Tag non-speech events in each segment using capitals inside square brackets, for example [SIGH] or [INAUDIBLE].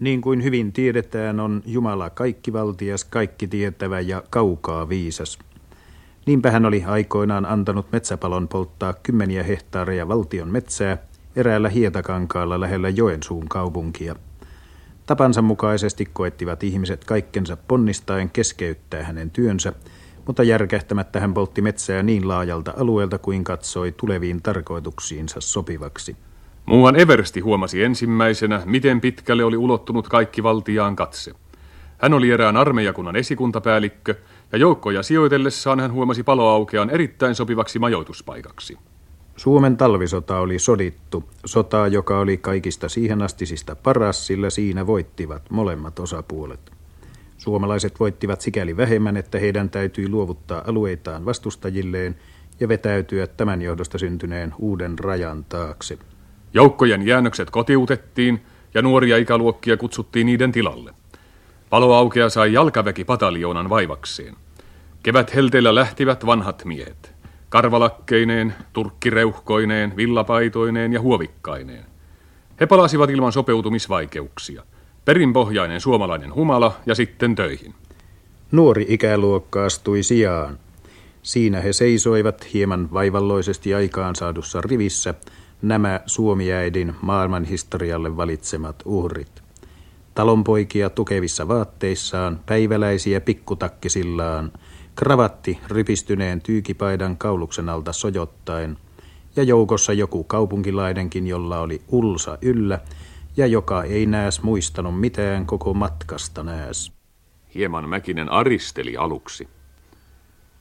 Niin kuin hyvin tiedetään, on Jumala kaikkivaltias, kaikki tietävä ja kaukaa viisas. Niinpä hän oli aikoinaan antanut metsäpalon polttaa kymmeniä hehtaareja valtion metsää eräällä hietakankaalla lähellä Joensuun kaupunkia. Tapansa mukaisesti koettivat ihmiset kaikkensa ponnistaen keskeyttää hänen työnsä, mutta järkähtämättä hän poltti metsää niin laajalta alueelta kuin katsoi tuleviin tarkoituksiinsa sopivaksi. Muuan Eversti huomasi ensimmäisenä, miten pitkälle oli ulottunut kaikki valtiaan katse. Hän oli erään armeijakunnan esikuntapäällikkö, ja joukkoja sijoitellessaan hän huomasi paloaukean erittäin sopivaksi majoituspaikaksi. Suomen talvisota oli sodittu, sota, joka oli kaikista siihen astisista paras, sillä siinä voittivat molemmat osapuolet. Suomalaiset voittivat sikäli vähemmän, että heidän täytyi luovuttaa alueitaan vastustajilleen ja vetäytyä tämän johdosta syntyneen uuden rajan taakse. Joukkojen jäännökset kotiutettiin ja nuoria ikäluokkia kutsuttiin niiden tilalle. Paloaukea sai jalkaväkipataljoonan vaivakseen. Kevät helteillä lähtivät vanhat miehet. Karvalakkeineen, turkkireuhkoineen, villapaitoineen ja huovikkaineen. He palasivat ilman sopeutumisvaikeuksia. Perinpohjainen suomalainen humala ja sitten töihin. Nuori ikäluokka astui sijaan. Siinä he seisoivat hieman vaivalloisesti aikaan saadussa rivissä nämä suomiäidin maailmanhistorialle valitsemat uhrit. Talonpoikia tukevissa vaatteissaan, päiväläisiä pikkutakkisillaan, kravatti rypistyneen tyykipaidan kauluksen alta sojottaen, ja joukossa joku kaupunkilainenkin, jolla oli ulsa yllä, ja joka ei nääs muistanut mitään koko matkasta nääs. Hieman Mäkinen aristeli aluksi.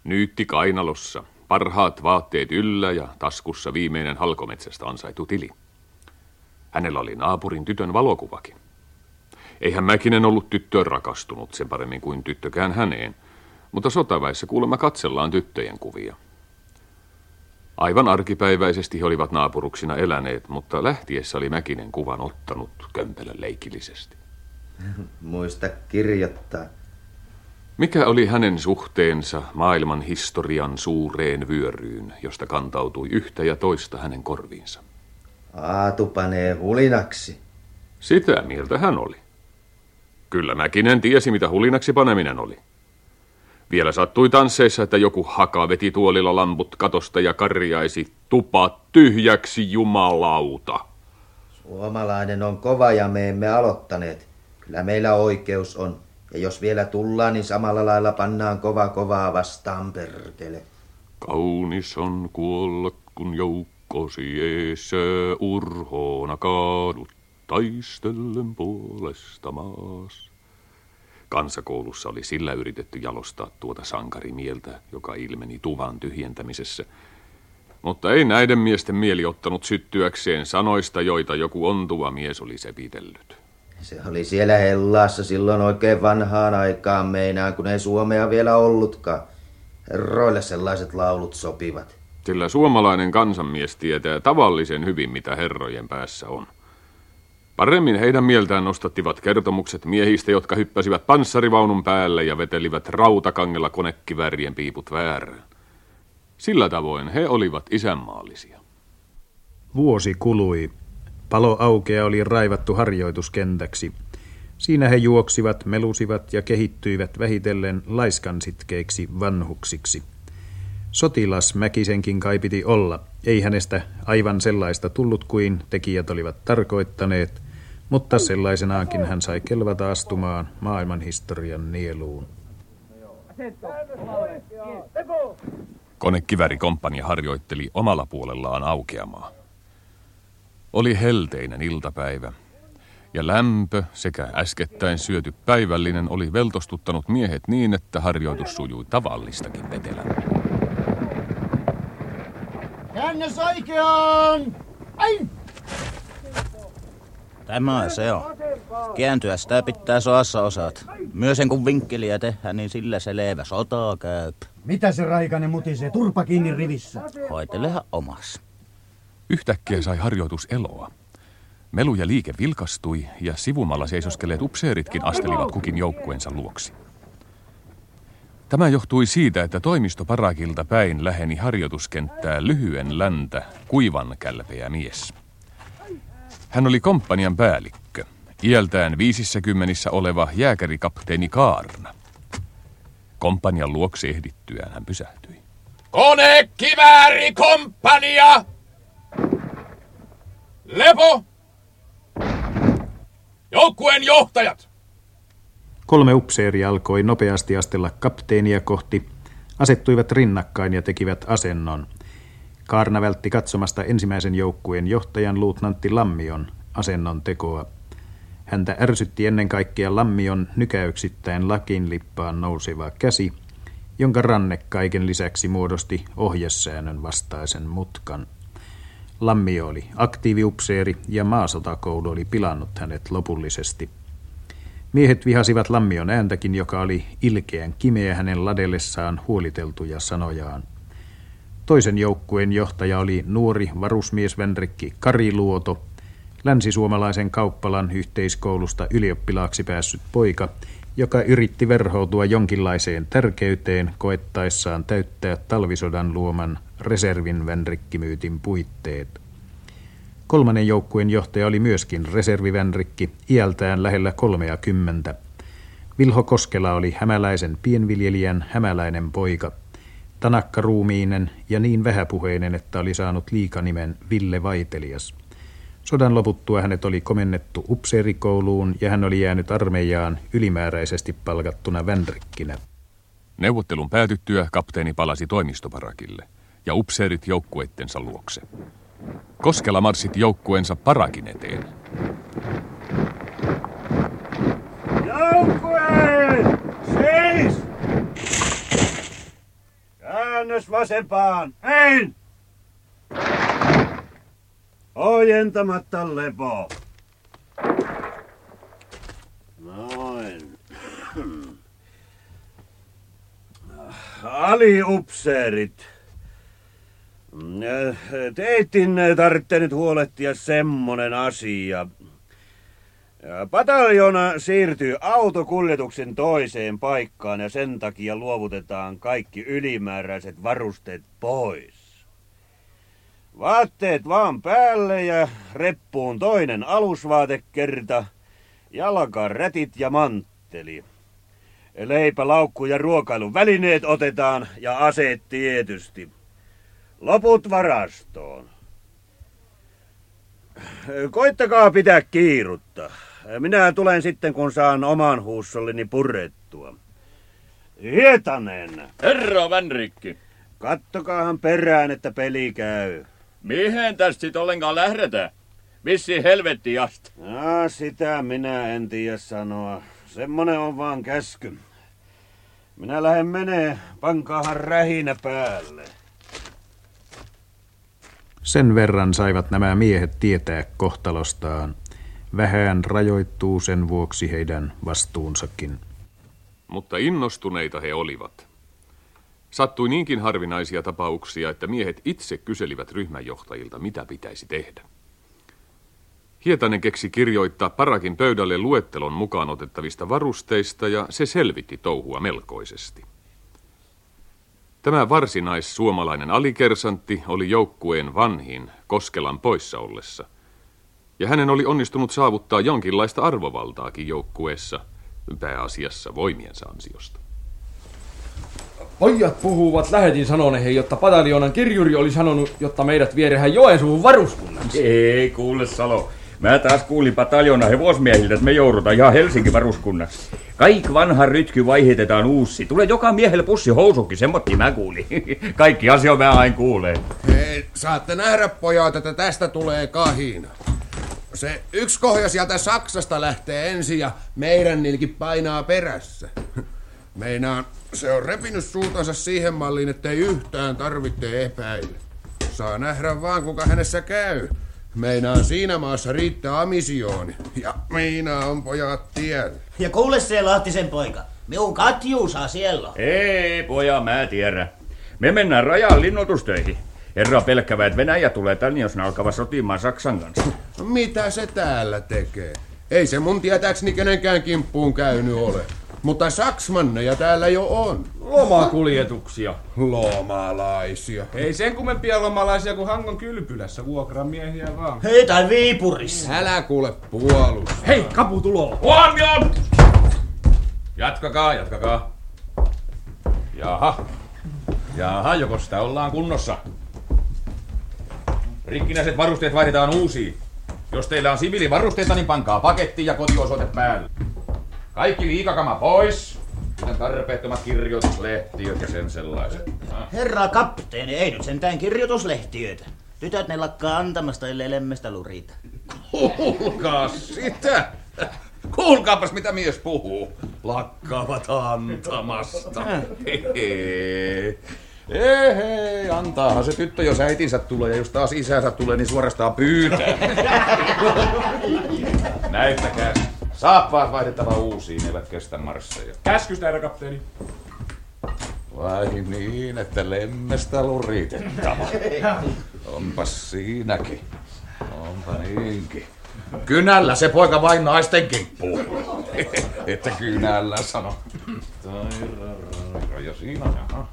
Nyytti kainalossa, parhaat vaatteet yllä ja taskussa viimeinen halkometsästä ansaitu tili. Hänellä oli naapurin tytön valokuvakin. Eihän Mäkinen ollut tyttöön rakastunut sen paremmin kuin tyttökään häneen, mutta sotaväissä kuulemma katsellaan tyttöjen kuvia. Aivan arkipäiväisesti he olivat naapuruksina eläneet, mutta lähtiessä oli Mäkinen kuvan ottanut kömpelön leikillisesti. [LAUGHS] Muista kirjoittaa. Mikä oli hänen suhteensa maailman historian suureen vyöryyn, josta kantautui yhtä ja toista hänen korviinsa? Aatu panee hulinaksi. Sitä mieltä hän oli. Kyllä Mäkinen tiesi, mitä hulinaksi paneminen oli. Vielä sattui tansseissa, että joku haka veti tuolilla lamput katosta ja karjaisi tupa tyhjäksi jumalauta. Suomalainen on kova ja me emme aloittaneet. Kyllä meillä oikeus on. Ja jos vielä tullaan, niin samalla lailla pannaan kova kovaa vastaan perkele. Kaunis on kuolla, kun joukkosi eessä urhoona kaadut taistellen puolesta maas. Kansakoulussa oli sillä yritetty jalostaa tuota sankarimieltä, joka ilmeni tuvan tyhjentämisessä. Mutta ei näiden miesten mieli ottanut syttyäkseen sanoista, joita joku ontuva mies oli sepitellyt. Se oli siellä Hellaassa silloin oikein vanhaan aikaan meinaan, kun ei Suomea vielä ollutkaan. Herroille sellaiset laulut sopivat. Sillä suomalainen kansanmies tietää tavallisen hyvin, mitä herrojen päässä on. Paremmin heidän mieltään nostattivat kertomukset miehistä, jotka hyppäsivät panssarivaunun päälle ja vetelivät rautakangella konekivärien piiput väärään. Sillä tavoin he olivat isänmaallisia. Vuosi kului. Palo aukea oli raivattu harjoituskentäksi. Siinä he juoksivat, melusivat ja kehittyivät vähitellen laiskansitkeiksi vanhuksiksi. Sotilas Mäkisenkin kai piti olla. Ei hänestä aivan sellaista tullut kuin tekijät olivat tarkoittaneet, mutta sellaisenaankin hän sai kelvata astumaan maailmanhistorian nieluun. Konekivärikomppania harjoitteli omalla puolellaan aukeamaa. Oli helteinen iltapäivä, ja lämpö sekä äskettäin syöty päivällinen oli veltostuttanut miehet niin, että harjoitus sujui tavallistakin vetelämmin. Käännös oikeaan! Ai! Tämä se on. Kääntyä sitä pitää soassa osat. Myös sen kun vinkkeliä tehdään, niin sillä se leivä sotaa käy. Mitä se raikainen mutisee? Turpa kiinni rivissä. Hoitelehan omas. Yhtäkkiä sai harjoitus eloa. Melu ja liike vilkastui ja sivumalla seisoskeleet upseeritkin astelivat kukin joukkueensa luoksi. Tämä johtui siitä, että toimisto parakilta päin läheni harjoituskenttää lyhyen läntä, kuivan kälpeä mies. Hän oli komppanian päällikkö, iältään viisissä kymmenissä oleva jääkärikapteeni Kaarna. Komppanian luokse ehdittyään hän pysähtyi. Kone, kivääri, komppania! Lepo! Joukkueen johtajat! Kolme upseeria alkoi nopeasti astella kapteenia kohti, asettuivat rinnakkain ja tekivät asennon. Kaarna vältti katsomasta ensimmäisen joukkueen johtajan luutnantti Lammion asennon tekoa. Häntä ärsytti ennen kaikkea Lammion nykäyksittäin lakin lippaan nouseva käsi, jonka ranne kaiken lisäksi muodosti ohjesäännön vastaisen mutkan. Lammio oli aktiiviupseeri ja maasotakoulu oli pilannut hänet lopullisesti. Miehet vihasivat Lammion ääntäkin, joka oli ilkeän kimeä hänen ladellessaan huoliteltuja sanojaan. Toisen joukkueen johtaja oli nuori varusmies Venrikki Kariluoto, länsisuomalaisen kauppalan yhteiskoulusta ylioppilaaksi päässyt poika, joka yritti verhoutua jonkinlaiseen tärkeyteen koettaessaan täyttää talvisodan luoman reservin Venrikkimyytin puitteet. Kolmannen joukkueen johtaja oli myöskin reservivänrikki, iältään lähellä kolmea kymmentä. Vilho Koskela oli hämäläisen pienviljelijän hämäläinen poika, tanakka ruumiinen ja niin vähäpuheinen, että oli saanut liikanimen Ville Vaitelias. Sodan loputtua hänet oli komennettu upseerikouluun ja hän oli jäänyt armeijaan ylimääräisesti palkattuna vänrikkinä. Neuvottelun päätyttyä kapteeni palasi toimistoparakille ja upseerit joukkueittensa luokse. Koskela marssit joukkueensa parakin eteen. Joukkue! Seis! Käännös vasempaan. Ein! Ojentamatta lepo. Noin. [CLEARS THROAT] Aliupseerit. Teittin tarvitse nyt huolehtia semmonen asia. Pataljona siirtyy autokuljetuksen toiseen paikkaan ja sen takia luovutetaan kaikki ylimääräiset varusteet pois. Vaatteet vaan päälle ja reppuun toinen alusvaatekerta, jalkarätit ja mantteli. Leipä, laukku ja ruokailun välineet otetaan ja aseet tietysti. Loput varastoon. Koittakaa pitää kiirutta. Minä tulen sitten, kun saan oman huussollini purrettua. Hietanen! Herra Vänrikki! Kattokaahan perään, että peli käy. Mihin tästä sit ollenkaan lähdetään? Missi helvetti asti? Ah, sitä minä en tiedä sanoa. Semmonen on vaan käsky. Minä lähden menee, pankaahan rähinä päälle. Sen verran saivat nämä miehet tietää kohtalostaan. Vähän rajoittuu sen vuoksi heidän vastuunsakin. Mutta innostuneita he olivat. Sattui niinkin harvinaisia tapauksia, että miehet itse kyselivät ryhmänjohtajilta, mitä pitäisi tehdä. Hietanen keksi kirjoittaa parakin pöydälle luettelon mukaan otettavista varusteista ja se selvitti touhua melkoisesti. Tämä varsinais-suomalainen alikersantti oli joukkueen vanhin Koskelan poissa ollessa, ja hänen oli onnistunut saavuttaa jonkinlaista arvovaltaakin joukkueessa, pääasiassa voimiensa ansiosta. Pojat puhuvat lähetin sanoneen, jotta pataljonan kirjuri oli sanonut, jotta meidät vierehään Joensuun varuskunnaksi. Ei, kuule Salo. Mä taas kuulin pataljona hevosmiehiltä, että me joudutaan ihan Helsingin varuskunnaksi. Kaik vanha rytky vaihitetaan uusi. Tulee joka miehelle pussi housukki, semmotti mä kuulin. [LAUGHS] Kaikki asio mä aina kuulee. Hei, saatte nähdä pojat, että tästä tulee kahina. Se yksi kohja sieltä Saksasta lähtee ensin ja meidän nilki painaa perässä. [LAUGHS] Meinaan, se on repinyt suutansa siihen malliin, ettei yhtään tarvitse epäillä. Saa nähdä vaan, kuka hänessä käy. Meinaan siinä maassa riittää amisiooni. Ja Miina on pojat tiellä. Ja kuule se Lahtisen poika, minun Katjuusa siellä. Ei, poja, mä tiedä. Me mennään rajaan linnoitustöihin. Herra pelkkävä, että Venäjä tulee tänne, jos ne alkavat sotimaan Saksan kanssa. Mitä se täällä tekee? Ei se mun tietääkseni kenenkään kimppuun käynyt ole. Mutta saksmanneja täällä jo on. Lomakuljetuksia. Lomalaisia. Ei sen kummempia lomalaisia kuin Hangon kylpylässä, vuokramiehiä vaan. Hei, tai Viipurissa. Älä kuule puolus. Hei, kapu tuloo. Huomioon! Jatkakaa, jatkakaa. Jaha. Jaha, joko sitä ollaan kunnossa? Rikkinäiset varusteet vaihdetaan uusiin. Jos teillä on siviilivarusteita, niin pankaa paketti ja kotiosoite päälle. Kaikki liikakama pois. Kuten tarpeettomat kirjoituslehtiöt ja sen sellaiset. Herra kapteeni, ei nyt sentään kirjoituslehtiöitä. Tytöt ne lakkaa antamasta, ellei lemmestä lurita. Kuulkaa sitä! Kuulkaapas mitä mies puhuu. Lakkaavat antamasta. Hehe. Ehei, antaahan se tyttö, jos äitinsä tulee ja jos taas isänsä tulee, niin suorastaan pyytää. [LAUGHS] Näyttäkää. Saappaat vaihdettava uusiin, eivät kestä marsseja. Käskystä, herra kapteeni. Vai niin, että lemmestä luritettava. Onpas siinäkin. Onpa niinkin. Kynällä se poika vain naisten kippuu. Että kynällä sano. Ja siinä, jaha.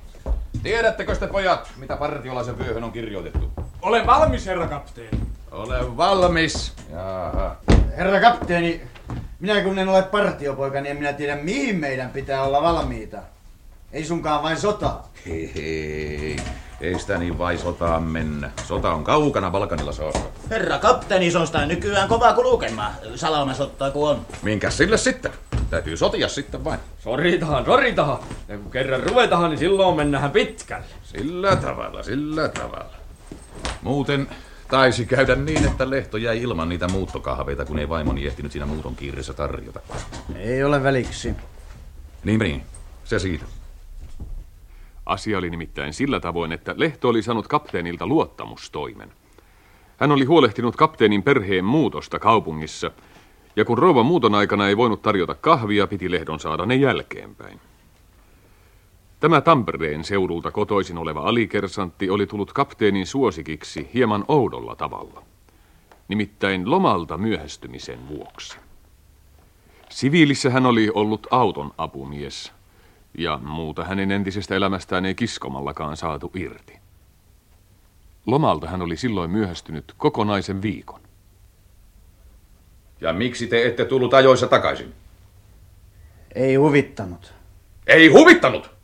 Tiedättekö te pojat, mitä partiolaisen vyöhön on kirjoitettu? Olen valmis, herra kapteeni. Ole valmis. Jaha. Herra kapteeni, minä kun en ole partiopoika, niin en minä tiedä mihin meidän pitää olla valmiita. Ei sunkaan vain sota. Hei, hei. Ei sitä niin vai sotaan mennä. Sota on kaukana Balkanilla saakka. Herra kapteeni, se on sitä nykyään kova kulkemaan. Salamasottaa kun on. Minkäs sille sitten? Täytyy sotia sitten vain. Soritahan, soritahan. Ja kun kerran ruvetahan, niin silloin mennään pitkälle. Sillä tavalla, sillä tavalla. Muuten taisi käydä niin, että Lehto jäi ilman niitä muuttokahveita, kun ei vaimoni ehtinyt siinä muuton kiireessä tarjota. Ei ole väliksi. Niin, niin. Se siitä. Asia oli nimittäin sillä tavoin, että Lehto oli saanut kapteenilta luottamustoimen. Hän oli huolehtinut kapteenin perheen muutosta kaupungissa, ja kun rouva muuton aikana ei voinut tarjota kahvia, piti Lehdon saada ne jälkeenpäin. Tämä Tampereen seudulta kotoisin oleva alikersantti oli tullut kapteenin suosikiksi hieman oudolla tavalla. Nimittäin lomalta myöhästymisen vuoksi. Siviilissä hän oli ollut auton apumies, ja muuta hänen entisestä elämästään ei kiskomallakaan saatu irti. Lomalta hän oli silloin myöhästynyt kokonaisen viikon. Ja miksi te ette tullut ajoissa takaisin? Ei huvittanut. Ei huvittanut!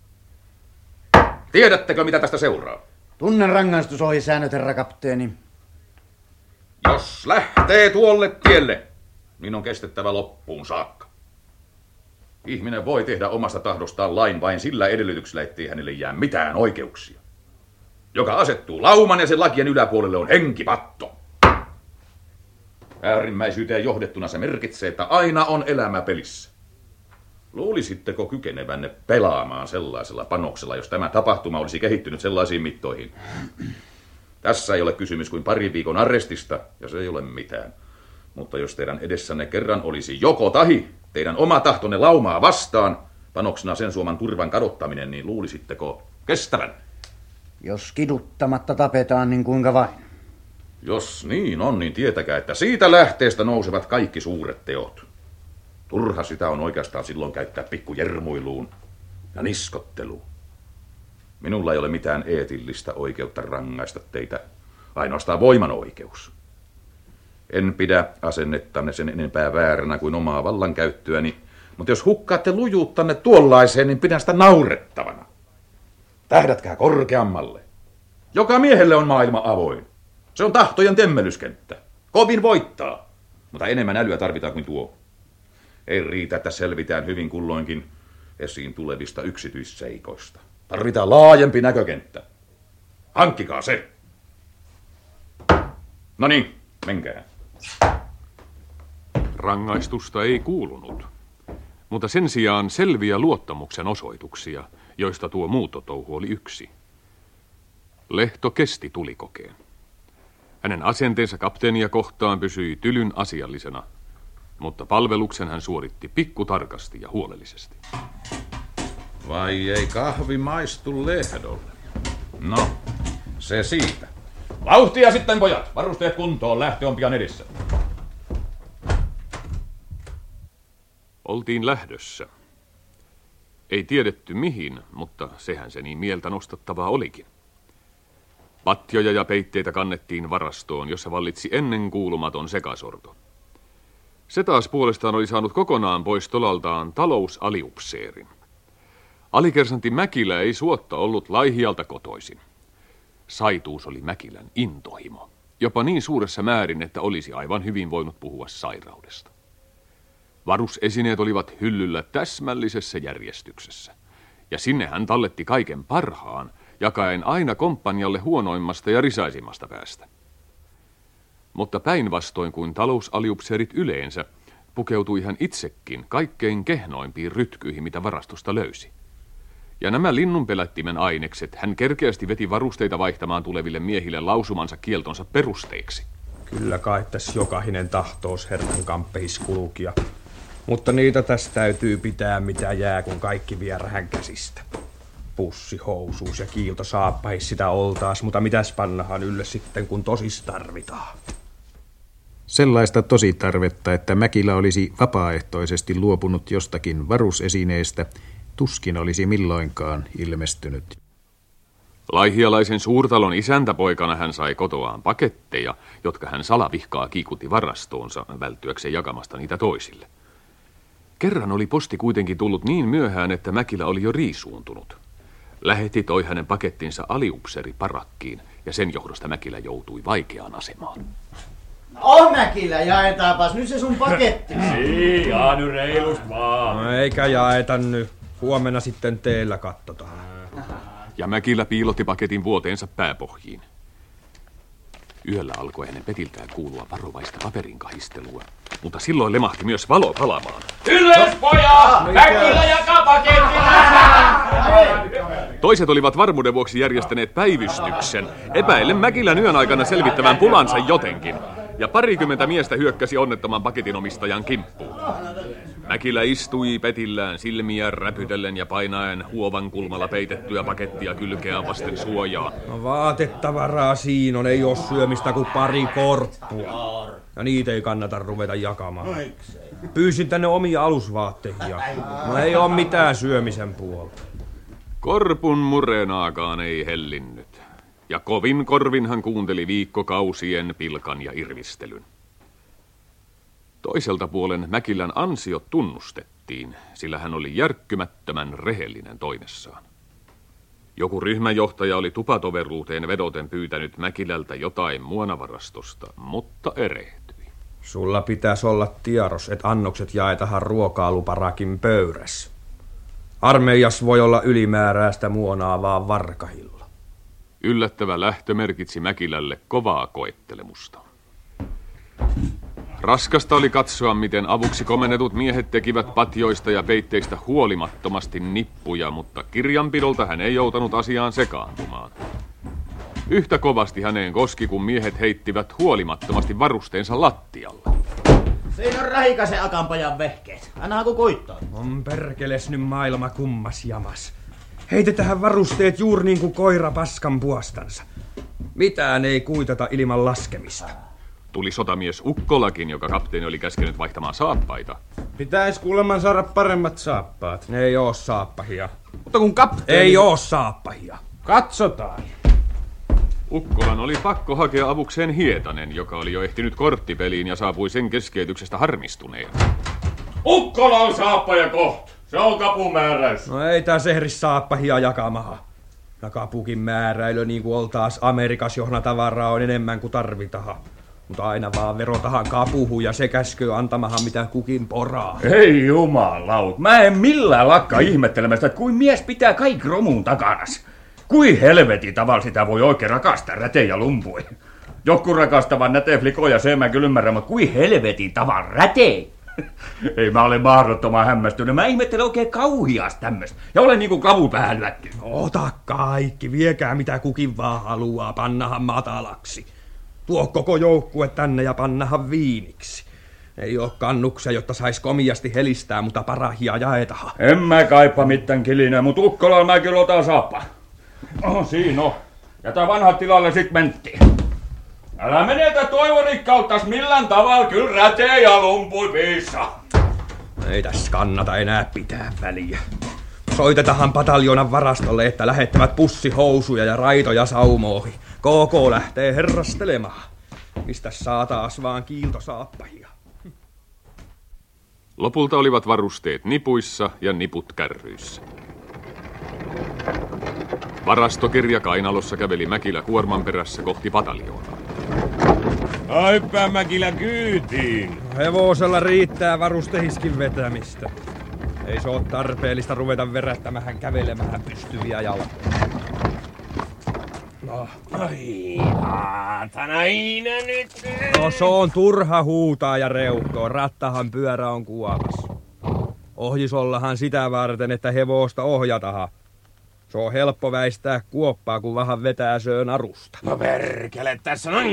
Tiedättekö, mitä tästä seuraa? Tunnen rangaistusohjesäännöt, herra kapteeni. Jos lähtee tuolle tielle, niin on kestettävä loppuun saakka. Ihminen voi tehdä omasta tahdostaan lain vain sillä edellytyksellä, ettei hänelle jää mitään oikeuksia. Joka asettuu lauman ja sen lakien yläpuolelle on henkipatto. Äärimmäisyyteen johdettuna se merkitsee, että aina on elämä pelissä. Luulisitteko kykenevänne pelaamaan sellaisella panoksella, jos tämä tapahtuma olisi kehittynyt sellaisiin mittoihin? Tässä ei ole kysymys kuin pari viikon arrestista, ja se ei ole mitään. Mutta jos teidän edessänne kerran olisi joko tahi, teidän oma tahtonne laumaa vastaan, panoksena sen suoman turvan kadottaminen, niin luulisitteko kestävän? Jos kiduttamatta tapetaan, niin kuinka vain. Jos niin on, niin tietäkää, että siitä lähteestä nousevat kaikki suuret teot. Turha sitä on oikeastaan silloin käyttää pikkujermuiluun ja niskotteluun. Minulla ei ole mitään eetillistä oikeutta rangaista teitä, ainoastaan voiman oikeus. En pidä asennettanne sen enempää vääränä kuin omaa vallankäyttöäni, mutta jos hukkaatte lujuuttanne tuollaiseen, niin pidän sitä naurettavana. Tähdätkää korkeammalle. Joka miehelle on maailma avoin. Se on tahtojen temmelyskenttä. Kovin voittaa, mutta enemmän älyä tarvitaan kuin tuo. Ei riitä, että selvitään hyvin kulloinkin esiin tulevista yksityisseikoista. Tarvitaan laajempi näkökenttä. Hankkikaa se. No niin, menkää. Rangaistusta ei kuulunut, mutta sen sijaan selviä luottamuksen osoituksia, joista tuo muutotouhu oli yksi. Lehto kesti tulikokeen. Hänen asenteensa kapteenia kohtaan pysyi tylyn asiallisena, mutta palveluksen hän suoritti pikkutarkasti ja huolellisesti. Vai ei kahvi maistu lehdolle? No, se siitä. Vauhtia sitten, pojat! Varusteet kuntoon, lähtö on pian edessä. Oltiin lähdössä. Ei tiedetty mihin, mutta sehän se niin mieltä nostattavaa olikin. Patjoja ja peitteitä kannettiin varastoon, jossa vallitsi ennen kuulumaton sekasorto. Se taas puolestaan oli saanut kokonaan pois tolaltaan talousaliupseerin. Alikersantti Mäkilä ei suotta ollut laihialta kotoisin. Saituus oli Mäkilän intohimo, jopa niin suuressa määrin, että olisi aivan hyvin voinut puhua sairaudesta. Varusesineet olivat hyllyllä täsmällisessä järjestyksessä, ja sinne hän talletti kaiken parhaan, jakaen aina komppanjalle huonoimmasta ja risaisimmasta päästä. Mutta päinvastoin kuin talousaliupseerit yleensä, pukeutui hän itsekin kaikkein kehnoimpiin rytkyihin, mitä varastosta löysi. Ja nämä linnunpelättimen ainekset hän kerkeästi veti varusteita vaihtamaan tuleville miehille lausumansa kieltonsa perusteiksi. Kyllä kai tässä jokainen tahtoos herran kamppehis kulkia. Mutta niitä tässä täytyy pitää mitä jää, kun kaikki vie rähän käsistä. Pussi, housuus ja kiilto saappahis sitä oltaas, mutta mitäs pannahan ylle sitten, kun tosis tarvitaan. Sellaista tosi tarvetta, että Mäkilä olisi vapaaehtoisesti luopunut jostakin varusesineestä, tuskin olisi milloinkaan ilmestynyt. Laihialaisen suurtalon isäntäpoikana hän sai kotoaan paketteja, jotka hän salavihkaa kiikutti varastoonsa välttyäkseen jakamasta niitä toisille. Kerran oli posti kuitenkin tullut niin myöhään, että Mäkilä oli jo riisuuntunut. Lähetti toi hänen pakettinsa aliupseri parakkiin, ja sen johdosta Mäkilä joutui vaikeaan asemaan. On Mäkilä, jaetaapas nyt se sun paketti. Niin, jaa nyt reilus vaan. No eikä jaeta nyt. Huomenna sitten teillä katsotaan. Ja Mäkilä piilotti paketin vuoteensa pääpohjiin. Yöllä alkoi hänen petiltään kuulua varovaista paperin kahistelua, mutta silloin lemahti myös valo palamaan. Ylös, pojat! Mäkilä jakaa paketin! Toiset olivat varmuuden vuoksi järjestäneet päivystyksen, epäillen Mäkilän yön aikana selvittävän pulansa jotenkin, ja parikymmentä miestä hyökkäsi onnettoman paketin omistajan kimppuun. Mäkilä istui petillään silmiä räpytellen ja painaen huovan kulmalla peitettyä pakettia kylkeään vasten suojaa. No vaatettavaraa siinä on, ei oo syömistä kuin pari korppua. Ja niitä ei kannata ruveta jakamaan. Pyysin tänne omia alusvaatteja. No ei oo mitään syömisen puolta. Korpun murenaakaan ei hellinnyt. Ja kovin korvin hän kuunteli viikkokausien pilkan ja irvistelyn. Toiselta puolen Mäkilän ansiot tunnustettiin, sillä hän oli järkkymättömän rehellinen toimessaan. Joku ryhmänjohtaja oli tupatoveruuteen vedoten pyytänyt Mäkilältä jotain muonavarastosta, mutta erehtyi. Sulla pitäisi olla tiedos, että annokset jaetahan ruokailuparakin pöyrässä. Armeijas voi olla ylimääräistä muonaa vaan varkahilla. Yllättävä lähtö merkitsi Mäkilälle kovaa koettelemusta. Raskasta oli katsoa, miten avuksi komennetut miehet tekivät patjoista ja peitteistä huolimattomasti nippuja, mutta kirjanpidolta hän ei joutanut asiaan sekaantumaan. Yhtä kovasti häneen koski, kun miehet heittivät huolimattomasti varusteensa lattialla. Siinä on rähikäsen akanpajan vehkeet. Anna kun kuittaa. On perkeles nyt maailma kummas jamas. Heitetään varusteet juuri niin kuin koira paskan puostansa. Mitään ei kuitata ilman laskemista. Tuli sotamies Ukkolakin, joka kapteeni oli käskenyt vaihtamaan saappaita. Pitäis kuulemma saada paremmat saappaat. Ne ei oo saappahia. Mutta kun kapteeni... Ei oo saappahia. Katsotaan. Ukkolan oli pakko hakea avukseen Hietanen, joka oli jo ehtinyt korttipeliin ja saapui sen keskeytyksestä harmistuneena. Ukkola on saappaja koht. Se on kapumääräys. No ei tää sehri saappahia jakamaha. Ja kapukin määräilö niin kuin oltaas Amerikas johna tavaraa on enemmän kuin tarvitaha. Mutta aina vaan verotahan kapuhu ja se käskyy antamahan mitä kukin poraa. Ei jumalaut. Mä en millään lakkaa ihmettelemästä, että kuin mies pitää kaikki romuun takanas. Kui helvetin tavalla sitä voi oikein rakastaa räteen ja lumpui. Joku rakastavan näteen flikoja, se mä kyllä ymmärrän, mutta kui helvetin tavalla räteen? [LAUGHS] Ei mä ole mahdottoman hämmästynyt. Mä ihmettelen oikein kauhias tämmöstä. Ja olen niinku kavu päähän lyötty. Ota kaikki, viekää mitä kukin vaan haluaa, pannahan matalaksi. Tuo koko joukkue tänne ja pannahan viiniksi. Ei oo kannuksia, jotta sais komiasti helistää, mutta parahia jaetaha. En mä kaipa mitään kilinä, mut ukkolaan mä kyllä otan saappa. Oh, siinä on. Jätä vanhat tilalle sit mentti. Älä menetä toivorikkauttas millään tavalla, kyllä rätee ja lumpui piissa. Ei tässä kannata enää pitää väliä. Soitetahan pataljoonan varastolle, että lähettävät pussihousuja ja raitoja saumoihin. KK lähtee herrastelemaan. Mistä saa taas vaan kiiltosaappahia? Lopulta olivat varusteet nipuissa ja niput kärryissä. Varastokirja Kainalossa käveli Mäkilä kuorman perässä kohti pataljoonaa. Aippää Mäkilä kyytiin. Hevosella riittää varustehiskin vetämistä. Ei se ole tarpeellista ruveta verättämähän kävelemään pystyviä jalkoja. No. Ai, aatana Iina nyt. No se on turha huutaa ja reuhtoa. Rattahan pyörä on kuopassa. Ohjisollahan sitä varten, että hevosta ohjataha. Se on helppo väistää kuoppaa, kun vähän vetää söön arusta. No perkele, tässä on...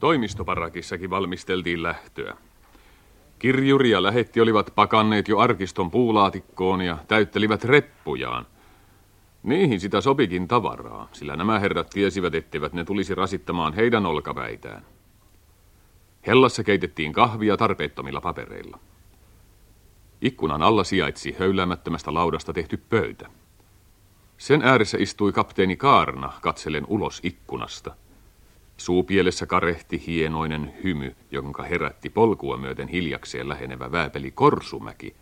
Toimistoparakissakin valmisteltiin lähtöä. Kirjuri ja lähetti olivat pakanneet jo arkiston puulaatikkoon ja täyttelivät reppujaan. Niihin sitä sopikin tavaraa, sillä nämä herrat tiesivät, etteivät ne tulisi rasittamaan heidän olkapäitään. Hellassa keitettiin kahvia tarpeettomilla papereilla. Ikkunan alla sijaitsi höyläämättömästä laudasta tehty pöytä. Sen ääressä istui kapteeni Kaarna katsellen ulos ikkunasta – Suupielessä karehti hienoinen hymy, jonka herätti polkua myöten hiljakseen lähenevä vääpeli Korsumäki,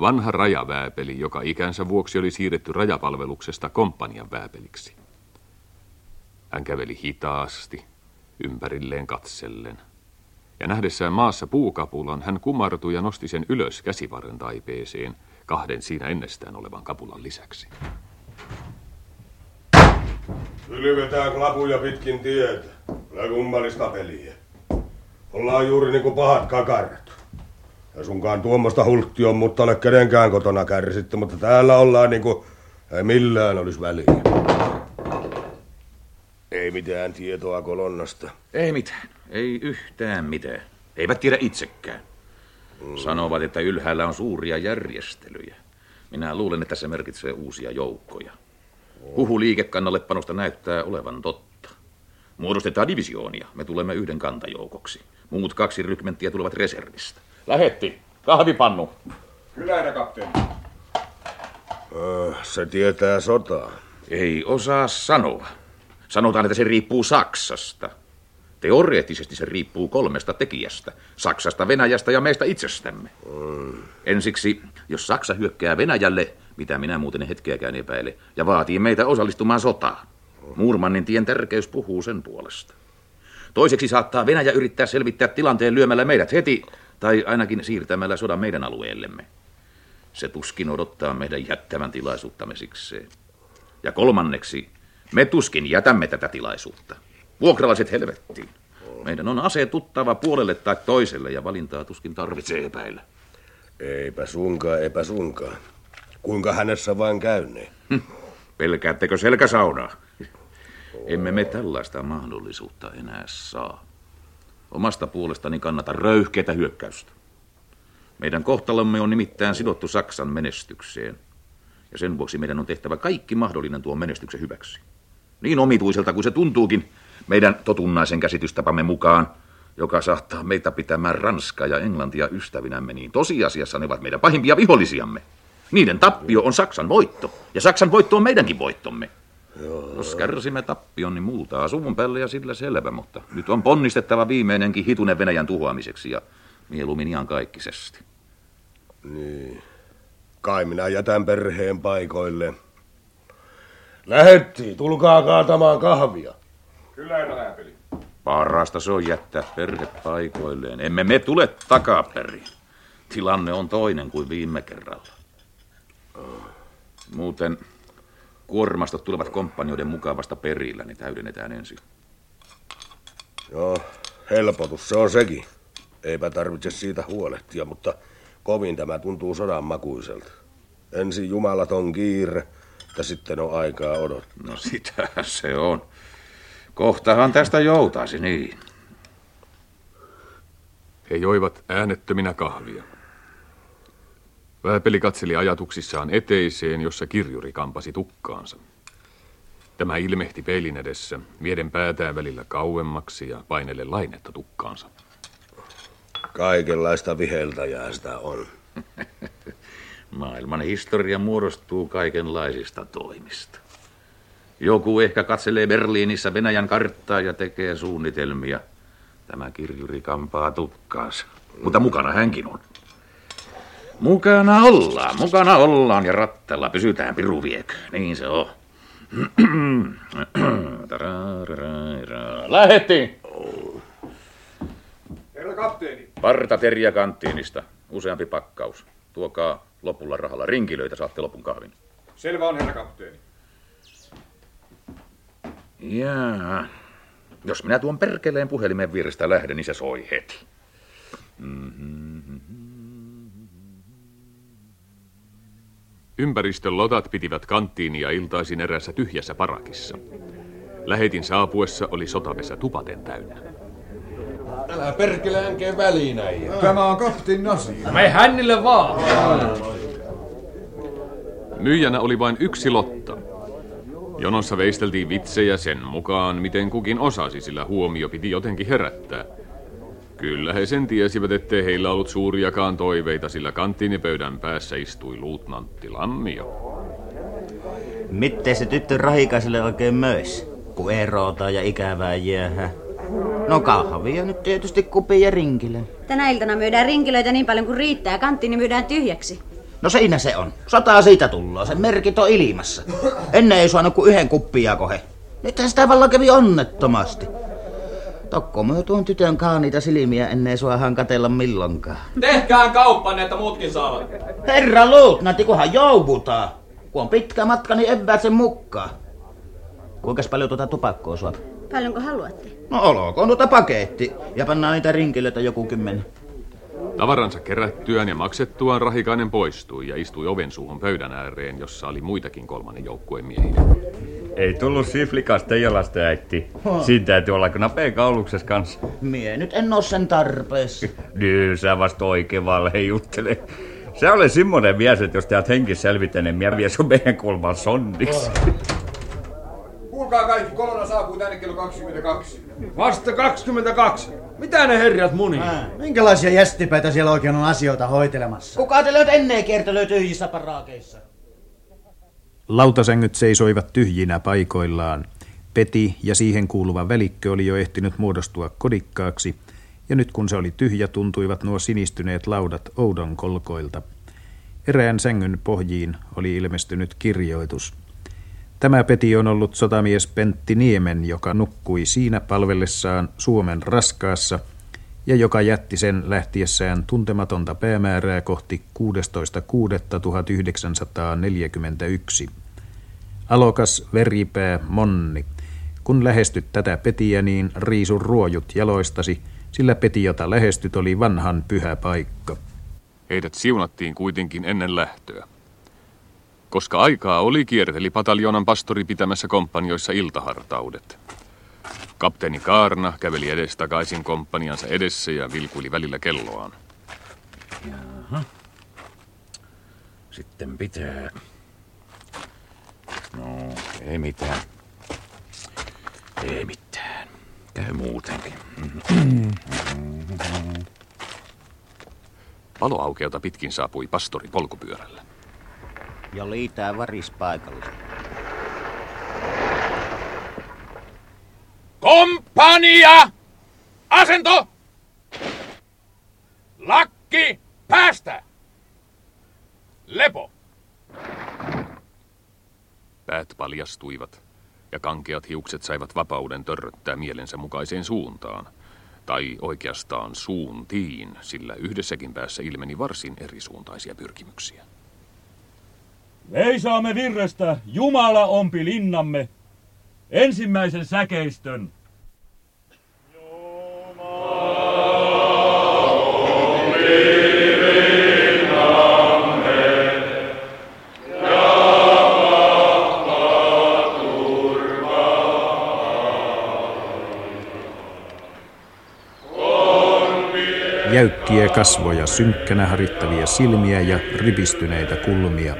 vanha rajavääpeli, joka ikänsä vuoksi oli siirretty rajapalveluksesta komppanian vääpeliksi. Hän käveli hitaasti, ympärilleen katsellen. Ja nähdessään maassa puukapulan, hän kumartui ja nosti sen ylös käsivarren taipeeseen kahden siinä ennestään olevan kapulan lisäksi. Kylvetään klapuja pitkin tietä. Kyllä kummallista peliä. Ollaan juuri niinku pahat kakarat. Ja sunkaan tuommoista hultti on, mutta ole kenenkään kotona kärsitty, mutta täällä ollaan niinku ei millään olisi väliä. Ei mitään tietoa kolonnasta. Ei mitään. Ei yhtään mitään. Eivät tiedä itsekään. Sanovat, että ylhäällä on suuria järjestelyjä. Minä luulen, että se merkitsee uusia joukkoja. Huhu liikekannallepanosta näyttää olevan totta. Muodostetaan divisioonia. Me tulemme yhden kantajoukoksi. Muut kaksi rykmenttiä tulevat reservistä. Lähetti. Kahvipannu. Kyllä, herra kapteeni. Öö, se tietää sotaa. Ei osaa sanoa. Sanotaan, että se riippuu Saksasta. Teoreettisesti se riippuu kolmesta tekijästä. Saksasta, Venäjästä ja meistä itsestämme. Mm. Ensiksi, jos Saksa hyökkää Venäjälle, mitä minä muuten hetkeäkään epäile, ja vaatii meitä osallistumaan sotaan. Muurmannin tien tärkeys puhuu sen puolesta. Toiseksi saattaa Venäjä yrittää selvittää tilanteen lyömällä meidät heti, tai ainakin siirtämällä sodan meidän alueellemme. Se tuskin odottaa meidän jättävän tilaisuuttamme sikseen. Ja kolmanneksi, me tuskin jätämme tätä tilaisuutta. Vuokralaiset helvettiin. Meidän on asetuttava puolelle tai toiselle ja valintaa tuskin tarvitsee epäillä. Eipä sunkaan, eipä sunkaan. Kuinka hänessä vain käyneen? Hm. Pelkäättekö selkäsaunaa? Emme me tällaista mahdollisuutta enää saa. Omasta puolestani kannata röyhkeitä hyökkäystä. Meidän kohtalomme on nimittäin sidottu Saksan menestykseen. Ja sen vuoksi meidän on tehtävä kaikki mahdollinen tuon menestyksen hyväksi. Niin omituiselta kuin se tuntuukin meidän totunnaisen käsitystapamme mukaan, joka saattaa meitä pitämään Ranskaa ja Englantia ystävinämme, niin tosiasiassa ne ovat meidän pahimpia vihollisiamme. Niiden tappio on Saksan voitto, ja Saksan voitto on meidänkin voittomme. Joo. Jos kärsimme tappion, niin muuta suvun päälle ja sillä selvä, mutta nyt on ponnistettava viimeinenkin hitunen Venäjän tuhoamiseksi ja mieluummin ihan kaikkisesti. Niin. Kai minä jätän perheen paikoille. Lähetti, tulkaa kaatamaan kahvia. Kyllä, herra Parasta se on jättää perhe paikoilleen. Emme me tule takaperin. Tilanne on toinen kuin viime kerralla. Muuten kuormastot tulevat komppanioiden mukaan vasta perillä, niin täydennetään ensin. Joo, helpotus se on sekin. Eipä tarvitse siitä huolehtia, mutta kovin tämä tuntuu sodan makuiselta. Ensin jumalaton kiire, että sitten on aikaa odottaa. No sitä se on. Kohtahan tästä joutaisi, niin. He joivat äänettöminä kahvia. Vääpeli katseli ajatuksissaan eteiseen, jossa kirjuri kampasi tukkaansa. Tämä ilmehti peilin edessä, mieden päätään välillä kauemmaksi ja painelle lainetta tukkaansa. Kaikenlaista viheltäjää sitä on. [LAUGHS] Maailman historia muodostuu kaikenlaisista toimista. Joku ehkä katselee Berliinissä Venäjän karttaa ja tekee suunnitelmia. Tämä kirjuri kampaa tukkaansa. Mutta mukana hänkin on. Mukana ollaan, mukana ollaan ja rattella pysytään piru viekö. Niin se on. [CLEARS THROAT] Lähetti! Herra kapteeni. Parta teriä kanttiinista. Useampi pakkaus. Tuokaa lopulla rahalla rinkilöitä, saatte lopun kahvin. Selvä on, herra kapteeni. Jaa. Jos minä tuon perkeleen puhelimen vierestä lähden, niin se soi heti. Mm-hmm. Ympäristön lotat pitivät kanttiinia iltaisin erässä tyhjässä parakissa. Lähetin saapuessa oli sotavesä tupaten täynnä. Älä perkele änkeen väliin, äijä. Tämä on kaptin asia. Me hännille vaan. Myyjänä oli vain yksi lotta. Jonossa veisteltiin vitsejä sen mukaan, miten kukin osasi, sillä huomio piti jotenkin herättää. Kyllä he sen tiesivät, ettei heillä ollut suuriakaan toiveita, sillä kanttiinipöydän päässä istui luutnantti Lammio. Miten se tyttö rahikaiselle oikein möis, kun eroota ja ikävää jäähä? No kahvia nyt tietysti kupi ja rinkille. Tänä iltana myydään rinkilöitä niin paljon kuin riittää ja kanttiini myydään tyhjäksi. No siinä se on. Sataa siitä tullaan. Sen merkit on ilmassa. Ennen ei saanut kuin yhden kuppia kohe. Nythän sitä vallan kävi onnettomasti. Tokko myö tuon tytön kaaniita silmiä ennen suahan katella milloinkaan. Tehkään kauppanne, että muutkin saavat. Herra luutnantti, kunhan joubutaan. Kun on pitkä matka, niin evää sen mukaan. Kuinka paljon tuota tupakkoa suot? Paljonko haluatte? No olkoon tuota paketti. Ja pannaan niitä rinkilöitä joku kymmenen. Tavaransa kerättyään ja maksettuaan Rahikainen poistui ja istui oven suuhun pöydän ääreen, jossa oli muitakin kolmannen joukkueen miehiä. Ei tullut siflikas Teijalasta äitti. Siinä täytyy olla napea kauluksessa kanssa. Mie nyt en oo sen tarpeessa. Nyt sä vasta oikein valhe juttele. Se oli semmonen mies, että jos teet henkis selvittäinen, minä vie sun meidän kulman sonniksi. Kuulkaa kaikki, kolonna saapuu tänne kello 22. Vasta 22. Mitä ne herrat muni? Minkälaisia jästipäitä siellä oikein on asioita hoitelemassa? Kuka te löydät ennen kiertelöä tyhjissä paraakeissa? Lautasängyt seisoivat tyhjinä paikoillaan. Peti ja siihen kuuluva välikkö oli jo ehtinyt muodostua kodikkaaksi, ja nyt kun se oli tyhjä, tuntuivat nuo sinistyneet laudat oudon kolkoilta. Erään sängyn pohjiin oli ilmestynyt kirjoitus. Tämä Peti on ollut sotamies Pentti Niemen, joka nukkui siinä palvellessaan Suomen raskaassa ja joka jätti sen lähtiessään tuntematonta päämäärää kohti 16.6.1941. Alokas veripää Monni. Kun lähestyt tätä Petiä, niin riisu ruojut jaloistasi, sillä Peti, jota lähestyt, oli vanhan pyhä paikka. Heidät siunattiin kuitenkin ennen lähtöä. Koska aikaa oli, kierteli pataljonan pastori pitämässä kompanjoissa iltahartaudet. Kapteeni Kaarna käveli edestakaisin komppaniansa edessä ja vilkuili välillä kelloaan. Jaha. Sitten pitää. No, ei mitään. Ei mitään. Käy muutenkin. Paloaukeota pitkin saapui pastori polkupyörällä. Jo liitää varis paikalle. Kompania! Asento! Lakki päästä! Lepo! Päät paljastuivat ja kankeat hiukset saivat vapauden törröttää mielensä mukaiseen suuntaan. Tai oikeastaan suuntiin, sillä yhdessäkin päässä ilmeni varsin erisuuntaisia pyrkimyksiä. Veisaamme virrestä, Jumala ompi linnamme, ensimmäisen säkeistön. Jäykkiä kasvoja, synkkänä harittavia silmiä ja ripistyneitä kulmia.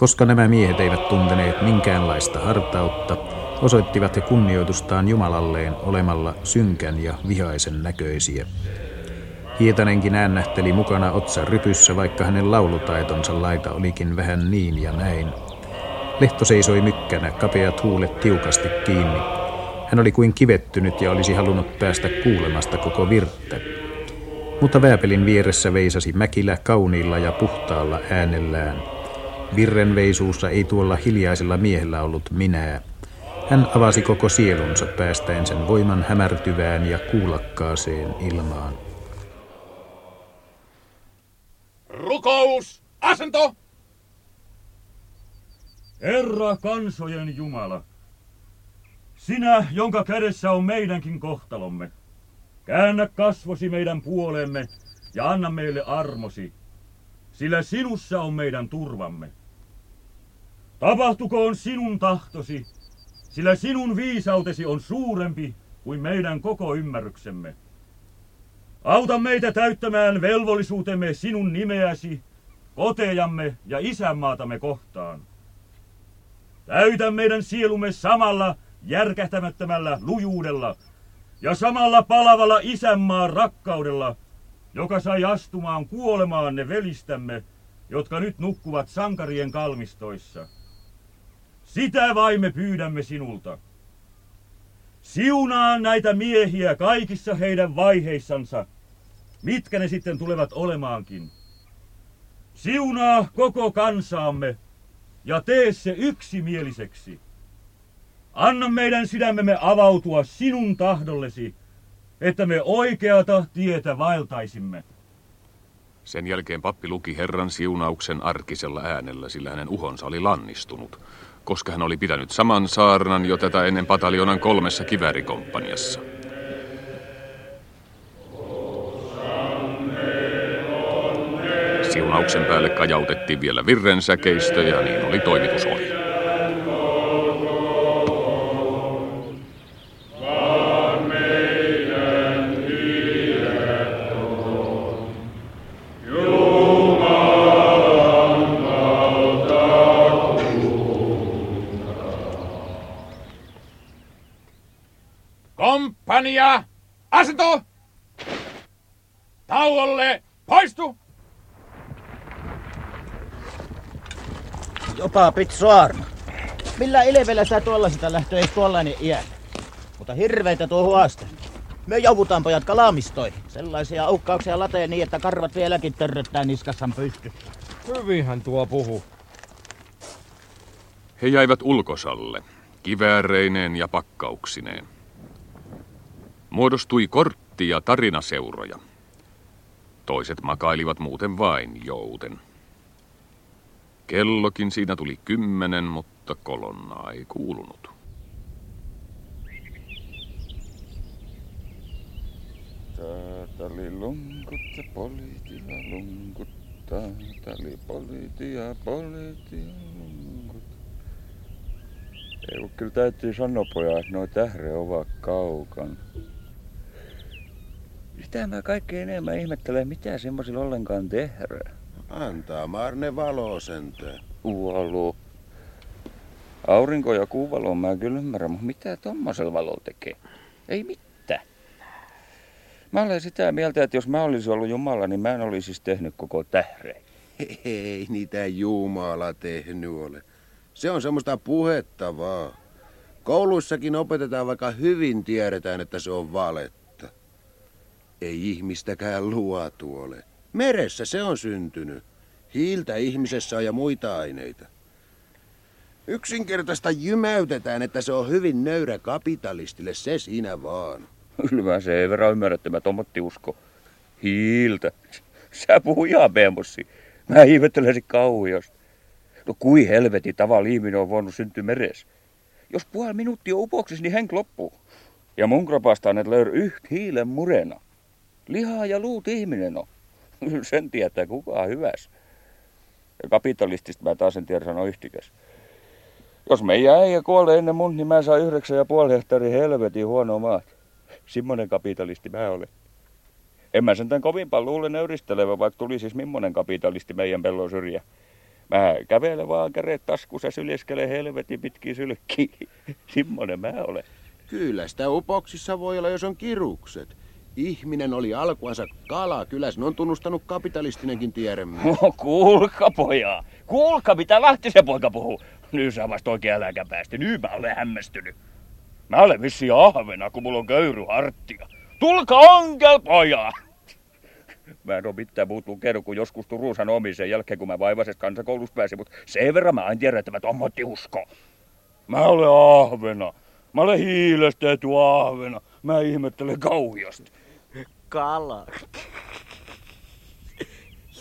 Koska nämä miehet eivät tunteneet minkäänlaista hartautta, osoittivat he kunnioitustaan Jumalalleen olemalla synkän ja vihaisen näköisiä. Hietanenkin äännähteli mukana otsa rypyssä, vaikka hänen laulutaitonsa laita olikin vähän niin ja näin. Lehto seisoi mykkänä, kapeat huulet tiukasti kiinni. Hän oli kuin kivettynyt ja olisi halunnut päästä kuulemasta koko virttä. Mutta Vääpelin vieressä veisasi Mäkilä kauniilla ja puhtaalla äänellään. Virren veisuussa ei tuolla hiljaisella miehellä ollut minää. Hän avasi koko sielunsa päästäen sen voiman hämärtyvään ja kuulakkaaseen ilmaan. Rukous! Asento! Herra kansojen Jumala, sinä, jonka kädessä on meidänkin kohtalomme, käännä kasvosi meidän puoleemme ja anna meille armosi, sillä sinussa on meidän turvamme. Tapahtukoon sinun tahtosi, sillä sinun viisautesi on suurempi kuin meidän koko ymmärryksemme. Auta meitä täyttämään velvollisuutemme sinun nimeäsi, kotejamme ja isänmaatamme kohtaan. Täytä meidän sielumme samalla järkähtämättömällä lujuudella ja samalla palavalla isänmaan rakkaudella, joka sai astumaan kuolemaan ne velistämme, jotka nyt nukkuvat sankarien kalmistoissa. Sitä vain me pyydämme sinulta. Siunaa näitä miehiä kaikissa heidän vaiheissansa, mitkä ne sitten tulevat olemaankin. Siunaa koko kansaamme ja tee se yksimieliseksi. Anna meidän sydämemme avautua sinun tahdollesi, että me oikeata tietä vaeltaisimme. Sen jälkeen pappi luki Herran siunauksen arkisella äänellä, sillä hänen uhonsa oli lannistunut, koska hän oli pitänyt saman saarnan jo tätä ennen pataljonan kolmessa kiväärikomppaniassa. Siunauksen päälle kajautettiin vielä virren säkeistö ja niin oli toimitus oli. Jopa pitsoarma. Millä ilvellä sä tuollaisesta lähtö ei tuollainen iä? Mutta hirveitä tuo huaste. Me joudutaan pojat kalamistoihin. Sellaisia aukkauksia latee niin, että karvat vieläkin törröttää niskassan pysty. Hyvinhän tuo puhu. He jäivät ulkosalle, kivääreineen ja pakkauksineen. Muodostui kortti- ja tarinaseuroja. Toiset makailivat muuten vain jouten. Kellokin siinä tuli kymmenen, mutta kolonnaa ei kuulunut. Taatali lunkut ja poliitia lunkut. Taatali poliitia, poliitia lunkut. Ei, kyllä täytyy sanoa pojat, että nuo tähre ovat kaukan. Sitä mä kaikkein enemmän ihmettelen, mitä semmoisilla ollenkaan tehdään. Antaa Marne valo sentään. Valo. Aurinko ja kuu valo mä kyllä ymmärrän, mutta mitä tommosella valolla tekee? Ei mitään. Mä olen sitä mieltä, että jos mä olisin ollut Jumala, niin mä en olisi siis tehnyt koko tähreen. Ei niitä Jumala tehnyt ole. Se on semmoista puhetta vaan. Kouluissakin opetetaan, vaikka hyvin tiedetään, että se on valetta. Ei ihmistäkään luotu ole. Meressä se on syntynyt. Hiiltä ihmisessä on ja muita aineita. Yksinkertaista jymäytetään, että se on hyvin nöyrä kapitalistille, se siinä vaan. Kyllä se ei verran ymmärrä, että mä tommotti usko. Hiiltä. Sä puhuu ihan beemossi. Mä ihmettelen kauhios. No kui helveti tavalla ihminen on voinut syntyä meressä. Jos puoli minuuttia on upoksissa, niin henk loppuu. Ja mun kropasta ne löyr yht hiilen murena. Lihaa ja luut ihminen on. [LAUGHS] Sen tietää kukaan hyväs. Ja kapitalistista mä taas en tiedä sanoa yhtikäs. Jos meidän äijä kuolee ennen mun, niin mä saan yhdeksän ja puoli hehtaaria helvetin huono maat. Simmonen kapitalisti mä olen. En mä sentään kovin paljon luule nöyristelevä, vaikka tuli siis millainen kapitalisti meidän pellon syrjä. Mä kävelen vaan käret taskussa syljeskele helvetin pitkin sylkkiä. [LAUGHS] Simmonen mä olen. Kyllä sitä upoksissa voi olla, jos on kirukset. Ihminen oli alkuansa kala. Kyllä sen on tunnustanut kapitalistinenkin tiedämme. [LAUGHS] No, kuulka poja. Kuulka mitä Lahtisen poika puhuu. Nyt sä vasta oikein äläkä päästä. Nyt mä olen hämmästynyt. Mä olen vissi ahvena, kun mulla on köyry harttia. Tulka onkel poja! Mä en oo mitään muut lukenut, kun joskus Turun sanomisen sen jälkeen, kun mä vaivaisesta kansakoulusta pääsin, mutta sen verran mä en tiedä, että mä usko. Mä olen ahvena. Mä olen hiilestetty ahvena. Mä ihmettelen kauhiasti. Kala.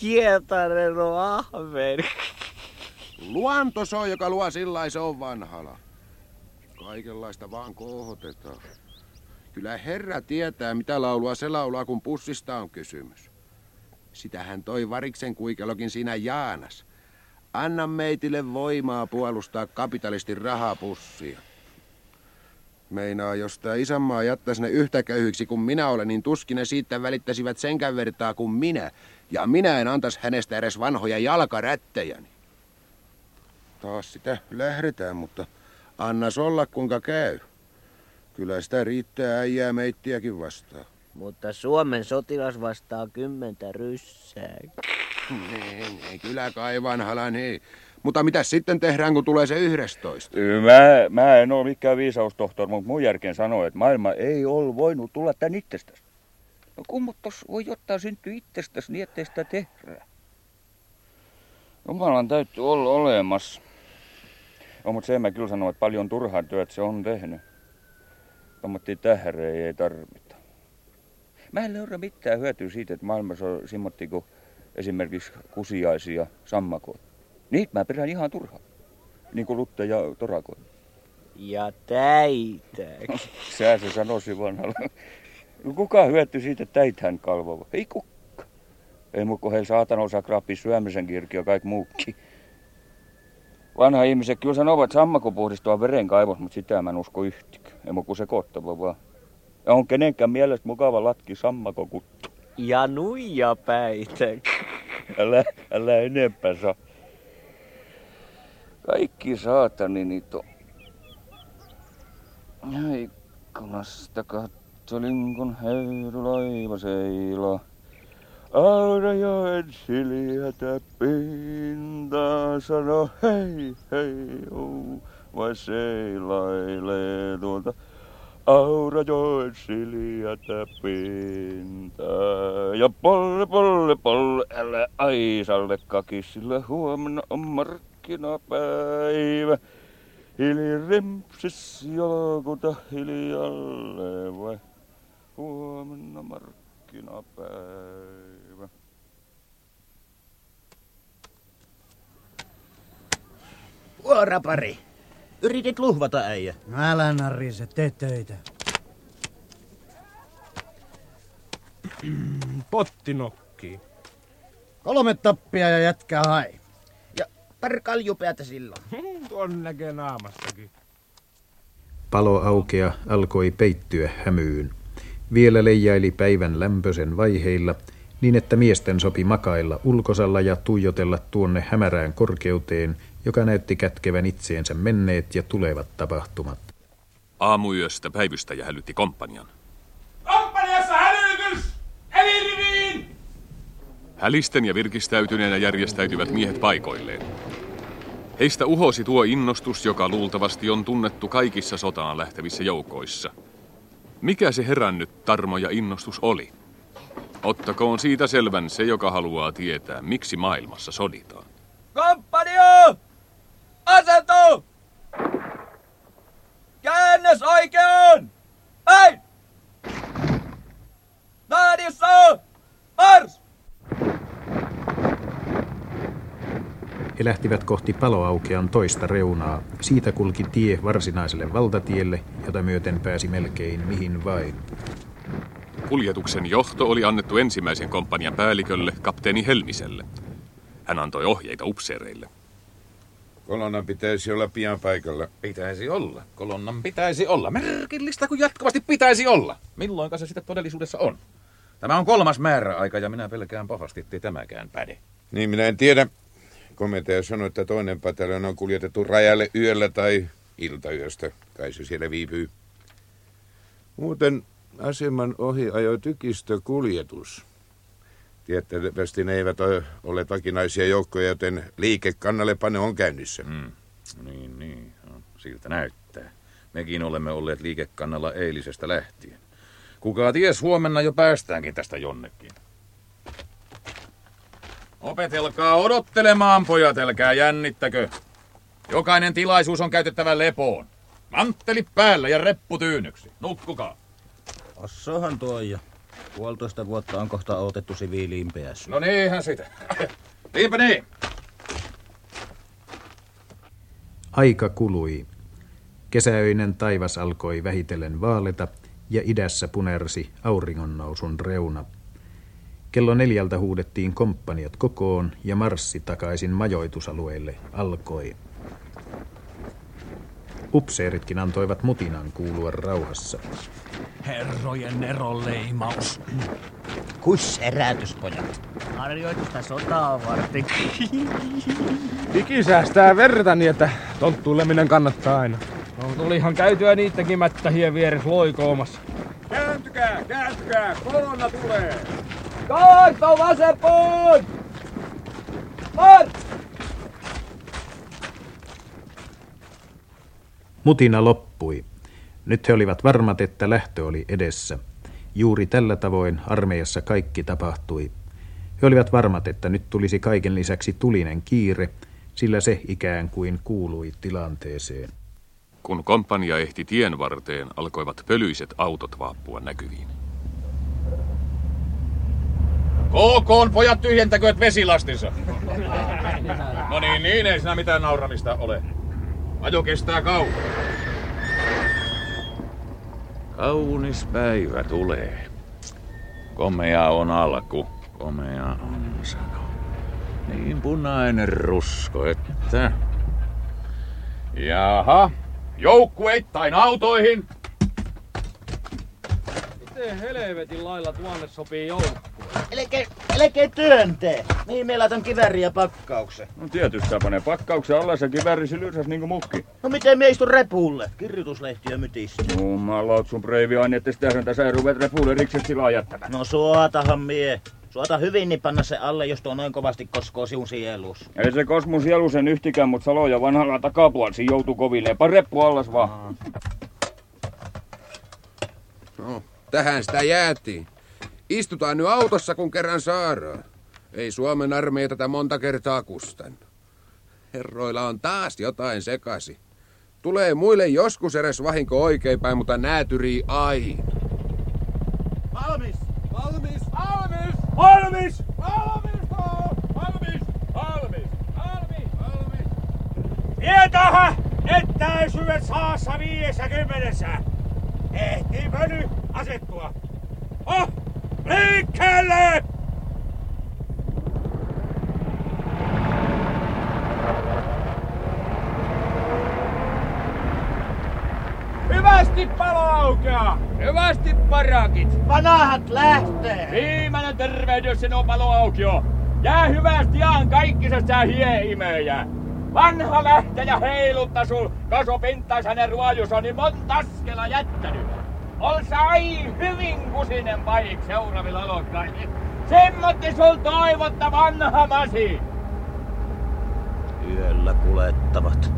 Hietanen on ahven. Luonto se on, joka luo sillä se on vanhala. Kaikenlaista vaan kohotetaan. Kyllä herra tietää, mitä laulua se laulaa, kun pussista on kysymys. Sitähän toi variksen kuikelokin siinä Jaanas. Anna meitille voimaa puolustaa kapitalistin rahapussia. Meinaa, jos tämä isänmaa jättäisi ne yhtä köyhyksi kuin minä olen, niin tuskin ne siitä välittäisivät senkään vertaa kuin minä. Ja minä en antaisi hänestä edes vanhoja jalkarättejäni. Taas sitä lähdetään, mutta annas olla kuinka käy. Kyllä sitä riittää äijää meittiäkin vastaan. Mutta Suomen sotilas vastaa kymmentä ryssää. Nee, [LAUGHS] nee, kyllä kai vanhala, niin. Mutta mitä sitten tehdään, kun tulee se 11? Mä, mä en ole mikään viisaustohtori, mutta mun järkeen sanoo, että maailma ei ole voinut tulla tän itsestäsi. No kummottos voi jotain syntyä itsestäsi niin, ettei sitä tehdä. Jumalan täytyy olla olemassa. No, mutta sen mä kyllä sanon, että paljon turhaa työt se on tehnyt. Tuommoittia tähreä ei tarvita. Mä en löydä mitään hyötyä siitä, että maailmassa on simmotti kuin esimerkiksi kusiaisia sammakoita. Niitä mä perään ihan turhaan. Niin kuin Lutte ja Torakoi. Ja täitä. Sä se sanoisi vanhalla. No kuka hyötyy siitä, että täithän kalvova? Ei kukka. Ei muu heillä saatan osaa kraappi syömisen kirki ja kaikki muukin. Vanha ihmiset kyllä sanovat sammako puhdistua veren kaivos, mutta sitä mä en usko yhtikö. Ei muu se kottava vaan. Ja on kenenkään mielestä mukava latki sammako kuttu. Ja nuija päitä. Älä, älä enempää saa. Kaikki saatani niitä on. Ikkunasta kattelin, kun heilulaiva seilaa. Aurajoen siljätä pinta sano hei hei uu, vai seilailee tuolta. Aurajoen siljätä pinta. Ja polle polle polle, älä aisalle kakisilla huomenna on markkinapäivä. Hili rimpsis jalkuta hiljalle vai huomenna markkinapäivä. Vuorapari. Yritit luhvata äijä. No älä narrise, tee töitä. Potti nokkii. Kolme tappia ja jätkää hai. Pari kaljupeätä silloin. [LAUGHS] Tuon näkee naamassakin. Palo aukea alkoi peittyä hämyyn. Vielä leijaili päivän lämpöisen vaiheilla, niin että miesten sopi makailla ulkosalla ja tuijotella tuonne hämärään korkeuteen, joka näytti kätkevän itseensä menneet ja tulevat tapahtumat. Aamuyöstä päivystäjä hälytti komppanian. Hälisten ja virkistäytyneenä järjestäytyvät miehet paikoilleen. Heistä uhosi tuo innostus, joka luultavasti on tunnettu kaikissa sotaan lähtevissä joukoissa. Mikä se herännyt tarmo ja innostus oli? Ottakoon siitä selvän se, joka haluaa tietää, miksi maailmassa soditaan. Komppania! Asetu! Käännös oikeaan! Päin! Naadissa! Mars! He lähtivät kohti paloaukean toista reunaa. Siitä kulki tie varsinaiselle valtatielle, jota myöten pääsi melkein mihin vain. Kuljetuksen johto oli annettu ensimmäisen komppanian päällikölle, kapteeni Helmiselle. Hän antoi ohjeita upseereille. Kolonnan pitäisi olla pian paikalla. Pitäisi olla. Kolonnan pitäisi olla. Merkillistä kuin jatkuvasti pitäisi olla. Milloinka se sitten todellisuudessa on? Tämä on kolmas määräaika ja minä pelkään pahasti, ettei tämäkään päde. Niin minä en tiedä. Komentaja sanoi, että toinen pataljon on kuljetettu rajalle yöllä tai iltayöstä. Kai se siellä viipyy. Muuten aseman ohi ajoi tykistökuljetus. Tiettävästi ne eivät ole vakinaisia joukkoja, joten liikekannallepano on käynnissä. Mm. Niin, niin. No, siltä näyttää. Mekin olemme olleet liikekannalla eilisestä lähtien. Kuka ties, huomenna jo päästäänkin tästä jonnekin. Opetelkaa odottelemaan, pojat, älkää jännittäkö. Jokainen tilaisuus on käytettävä lepoon. Mantteli päällä ja reppu tyynyksi. Nukkukaa. Ossohan tuo ja puolitoista vuotta on kohta otettu siviiliin päässyt. No niinhän sitä. Niinpä niin. Aika kului. Kesäöinen taivas alkoi vähitellen vaaleta ja idässä punersi auringonnousun reuna. Kello neljältä huudettiin komppaniat kokoon ja marssi takaisin majoitusalueelle alkoi. Upseeritkin antoivat mutinan kuulua rauhassa. Herrojen neroleimaus. Kus erätyspojat. Harjoitusta sotaa varten. [LAUGHS] Piki säästää verta niin, että tonttuileminen kannattaa aina. No, tulihan käytyä niittäkin mättähien vieressä loikoomassa. Kääntykää, kääntykää, kolonna tulee. Kaarto vasempuun! Mart! Mutina loppui. Nyt he olivat varmat, että lähtö oli edessä. Juuri tällä tavoin armeijassa kaikki tapahtui. He olivat varmat, että nyt tulisi kaiken lisäksi tulinen kiire, sillä se ikään kuin kuului tilanteeseen. Kun kompania ehti tien varteen, alkoivat pölyiset autot vaappua näkyviin. KK pojat tyhjentäkööt vesilastinsa. No niin, niin ei siinä mitään nauramista ole. Ajo kestää kauan. Kaunis päivä tulee. Komea on alku. Komea on sano. Niin punainen rusko, että... Jaha, joukkueittain autoihin. Miten helvetin lailla tuonne sopii joukkue? Älkää, älkää työntää. Mihin me laitan kiväri ja pakkauksen? No tietysti panee pakkauksen alla ja kivääri silysas niinku mukki. No miten me istun repulle? Kirjoituslehtiö mytistä. Jumala, sun breivi että sitä sen tässä ruvet repulle rikset sillä jättämään. No suotahan mie. Suota hyvin niin panna se alle, jos tuo noin kovasti koskoo sinun sielus. Ei se kosmu sielu sen yhtikään, mutta Salo ja vanhalla takapuolsi joutuu koville. Pareppu allas vaan. Tähän sitä jäätiin. Istutaan nyt autossa, kun kerran saadaan. Ei Suomen armeija tätä monta kertaa kustan. Herroilla on taas jotain sekasi. Tulee muille joskus edes vahinko oikeinpäin, mutta näätyrii aina. Valmis! Valmis! Valmis! Valmis! Valmis! Valmis! Valmis! Valmis! Valmis! Tietähä, että syvät saassa viidessä kymmenessä. Ehtii pöly asettua. Oh! Liikkeelle! Hyvästi palo aukeaa! Hyvästi parakit! Vanahat lähtee! Viimeinen tervehdys sinun palo aukio! Jää hyvästi ihan kaikkisesta hieimejä! Vanha lähtejä heilutta sul kasopintais hänen ruojus niin monta askela jättänyt. Ol sä ai hyvin kusinen paik seuraavilla alokkain. Semmotti sul toivotta vanha masi. Yöllä kulettavat.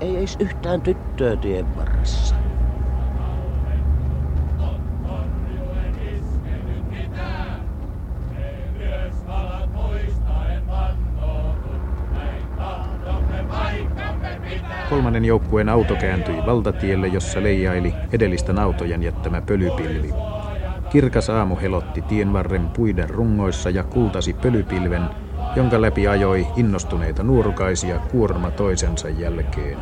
Ei eis yhtään tyttöä tien varressa. Kolmannen joukkueen auto kääntyi valtatielle, jossa leijaili edellisten autojen jättämä pölypilvi. Kirkas aamu helotti tienvarren puiden rungoissa ja kultasi pölypilven, jonka läpi ajoi innostuneita nuorukaisia kuorma toisensa jälkeen.